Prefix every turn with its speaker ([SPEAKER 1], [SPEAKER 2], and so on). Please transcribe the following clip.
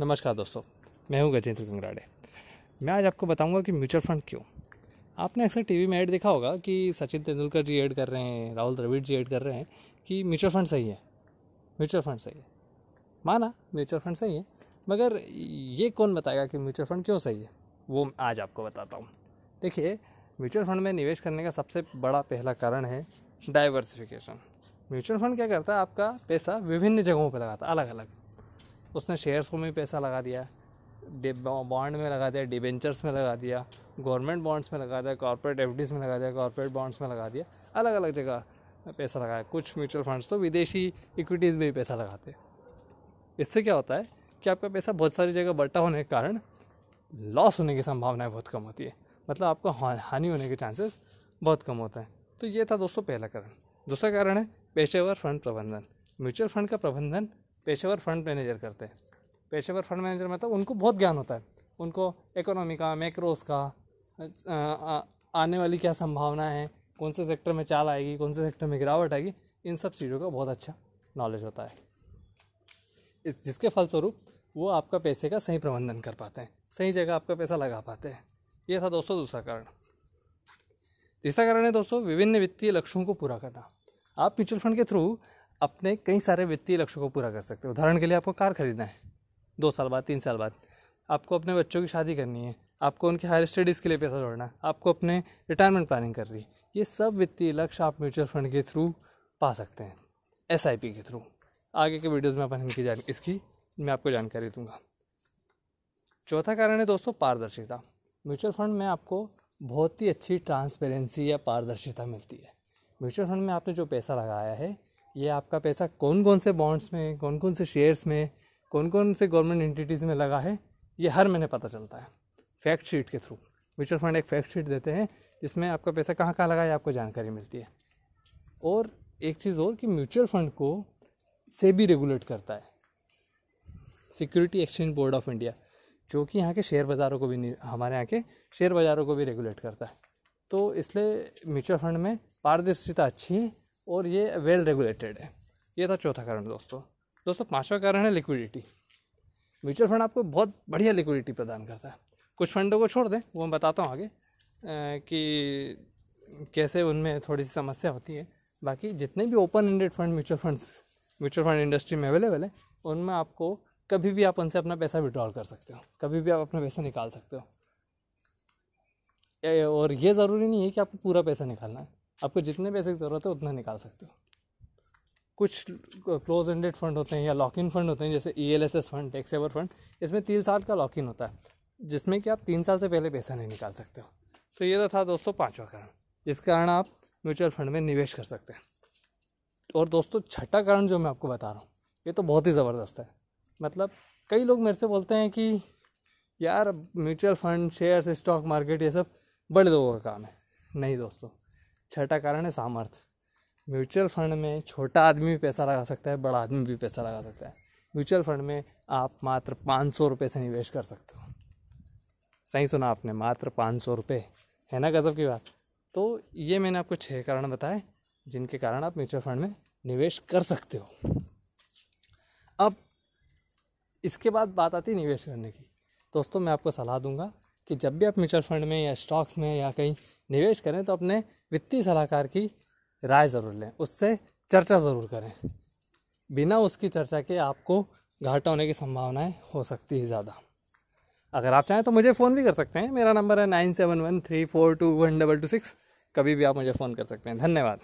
[SPEAKER 1] नमस्कार दोस्तों, मैं हूँ गजेंद्र गंगराड़े। मैं आज आपको बताऊँगा कि म्यूचुअल फंड क्यों। आपने अक्सर टीवी में ऐड देखा होगा कि सचिन तेंदुलकर जी ऐड कर रहे हैं, राहुल द्रविड़ जी ऐड कर रहे हैं कि म्यूचुअल फंड सही है। म्यूचुअल फंड सही है। माना म्यूचुअल फंड सही है, मगर ये कौन बताएगा कि म्यूचुअल फंड क्यों सही है? वो आज आपको बताता हूँ। देखिए, म्यूचुअल फंड में निवेश करने का सबसे बड़ा पहला कारण है डाइवर्सिफिकेशन। म्यूचुअल फंड क्या करता है? आपका पैसा विभिन्न जगहों पर लगाता है अलग अलग उसने शेयर्स में पैसा लगा दिया बॉन्ड में लगा दिया डिबेंचर्स में लगा दिया गवर्नमेंट बॉन्ड्स में लगा दिया कॉर्पोरेट एफ़ में लगा दिया कॉर्पोरेट बॉन्ड्स में लगा दिया अलग अलग जगह पैसा लगाया। कुछ म्यूचुअल फंड्स तो विदेशी इक्विटीज़ में भी पैसा लगाते। इससे क्या होता है कि आपका पैसा बहुत सारी जगह बट्टा होने के कारण लॉस होने की संभावनाएँ बहुत कम होती है। मतलब आपका हानि होने के चांसेस बहुत कम होता है। तो ये था दोस्तों पहला कारण। दूसरा कारण है पेशेवर फंड प्रबंधन। म्यूचुअल फंड का प्रबंधन पेशेवर फंड मैनेजर करते हैं। पेशेवर फंड मैनेजर मतलब उनको बहुत ज्ञान होता है। उनको इकोनॉमी का मैक्रोस का आने वाली क्या संभावना है, कौन से सेक्टर में चाल आएगी, कौन से सेक्टर में गिरावट आएगी, इन सब चीज़ों का बहुत अच्छा नॉलेज होता है। इस, जिसके फलस्वरूप वो आपका पैसे का सही प्रबंधन कर पाते हैं, सही जगह आपका पैसा लगा पाते हैं। ये था दोस्तों दूसरा कारण। तीसरा कारण है दोस्तों विभिन्न वित्तीय लक्ष्यों को पूरा करना। आप म्यूचुअल फंड के थ्रू अपने कई सारे वित्तीय लक्ष्यों को पूरा कर सकते हो। उदाहरण के लिए आपको कार खरीदना है, दो साल बाद, तीन साल बाद। आपको अपने बच्चों की शादी करनी है, आपको उनके हायर स्टडीज़ के लिए पैसा जोड़ना है, आपको अपने रिटायरमेंट प्लानिंग कर रही है। ये सब वित्तीय लक्ष्य आप म्यूचुअल फंड के थ्रू पा सकते हैं एसआईपी के थ्रू आगे के वीडियोज़ में अपन इनकी जान, इसकी मैं आपको जानकारी दूँगा। चौथा कारण है दोस्तों पारदर्शिता। म्यूचुअल फंड में आपको बहुत ही अच्छी ट्रांसपेरेंसी या पारदर्शिता मिलती है। म्यूचुअल फंड में आपने जो पैसा लगाया है ये आपका पैसा कौन कौन से बॉन्ड्स में कौन कौन से शेयर्स में कौन कौन से गवर्नमेंट एंटिटीज़ में लगा है, ये हर महीने पता चलता है फैक्ट शीट के थ्रू म्यूचुअल फंड एक फैक्ट शीट देते हैं, जिसमें आपका पैसा कहाँ कहाँ लगा है, आपको जानकारी मिलती है। और एक चीज़ और कि म्यूचुअल फंड को से भी रेगुलेट करता है। Security Exchange Board of India जो कि यहाँ के शेयर बाज़ारों को भी हमारे यहाँ के शेयर बाज़ारों को भी रेगुलेट करता है। तो इसलिए म्यूचुअल फंड में पारदर्शिता अच्छी है और ये वेल रेगुलेटेड है। ये था चौथा कारण दोस्तों। दोस्तों, पांचवा कारण है लिक्विडिटी म्यूचुअल फंड आपको बहुत बढ़िया लिक्विडिटी प्रदान करता है। कुछ फंडों को छोड़ दें, वो मैं बताता हूँ आगे कि कैसे उनमें थोड़ी सी समस्या होती है। बाकी जितने भी open ended fund mutual funds mutual fund industry में अवेलेबल है, उनमें आपको कभी भी आप उनसे अपना पैसा विड्रॉल कर सकते हो। कभी भी आप अपना पैसा निकाल सकते हो। और ये ज़रूरी नहीं है कि आपको पूरा पैसा निकालना है। आपको जितने पैसे की ज़रूरत है, उतना निकाल सकते हो। कुछ क्लोज एंडेड फंड होते हैं या लॉक इन फंड होते हैं, जैसे E L S S fund tax saver fund इसमें तीन साल का लॉक इन होता है, जिसमें कि आप तीन साल से पहले पैसा नहीं निकाल सकते हो। तो ये तो था दोस्तों पाँचवा कारण, जिस कारण आप म्यूचुअल फंड में निवेश कर सकते हैं। और दोस्तों छठा कारण जो मैं आपको बता रहा हूँ, ये तो बहुत ही ज़बरदस्त है। मतलब कई लोग मेरे से बोलते हैं कि, यार mutual fund shares stock market ये सब बड़े लोगों का काम है। नहीं दोस्तों छठा कारण है सामर्थ्य म्यूचुअल फंड में छोटा आदमी भी पैसा लगा सकता है, बड़ा आदमी भी पैसा लगा सकता है। म्यूचुअल फंड में आप मात्र पाँच सौ रुपये से निवेश कर सकते हो। सही सुना आपने, मात्र पाँच सौ रुपये है ना गज़ब की बात? तो ये मैंने आपको छः कारण बताए, जिनके कारण आप म्यूचुअल फंड में निवेश कर सकते हो। अब इसके बाद बात आती है निवेश करने की। दोस्तों, मैं आपको सलाह दूँगा कि जब भी आप म्यूचुअल फंड में या स्टॉक्स में या कहीं निवेश करें तो अपने वित्तीय सलाहकार की राय ज़रूर लें, उससे चर्चा ज़रूर करें। बिना उसकी चर्चा के आपको घाटा होने की संभावनाएँ हो सकती है ज़्यादा। अगर आप चाहें तो मुझे फ़ोन भी कर सकते हैं, मेरा नंबर है nine seven one three four two one double two six. कभी भी आप मुझे फ़ोन कर सकते हैं। धन्यवाद।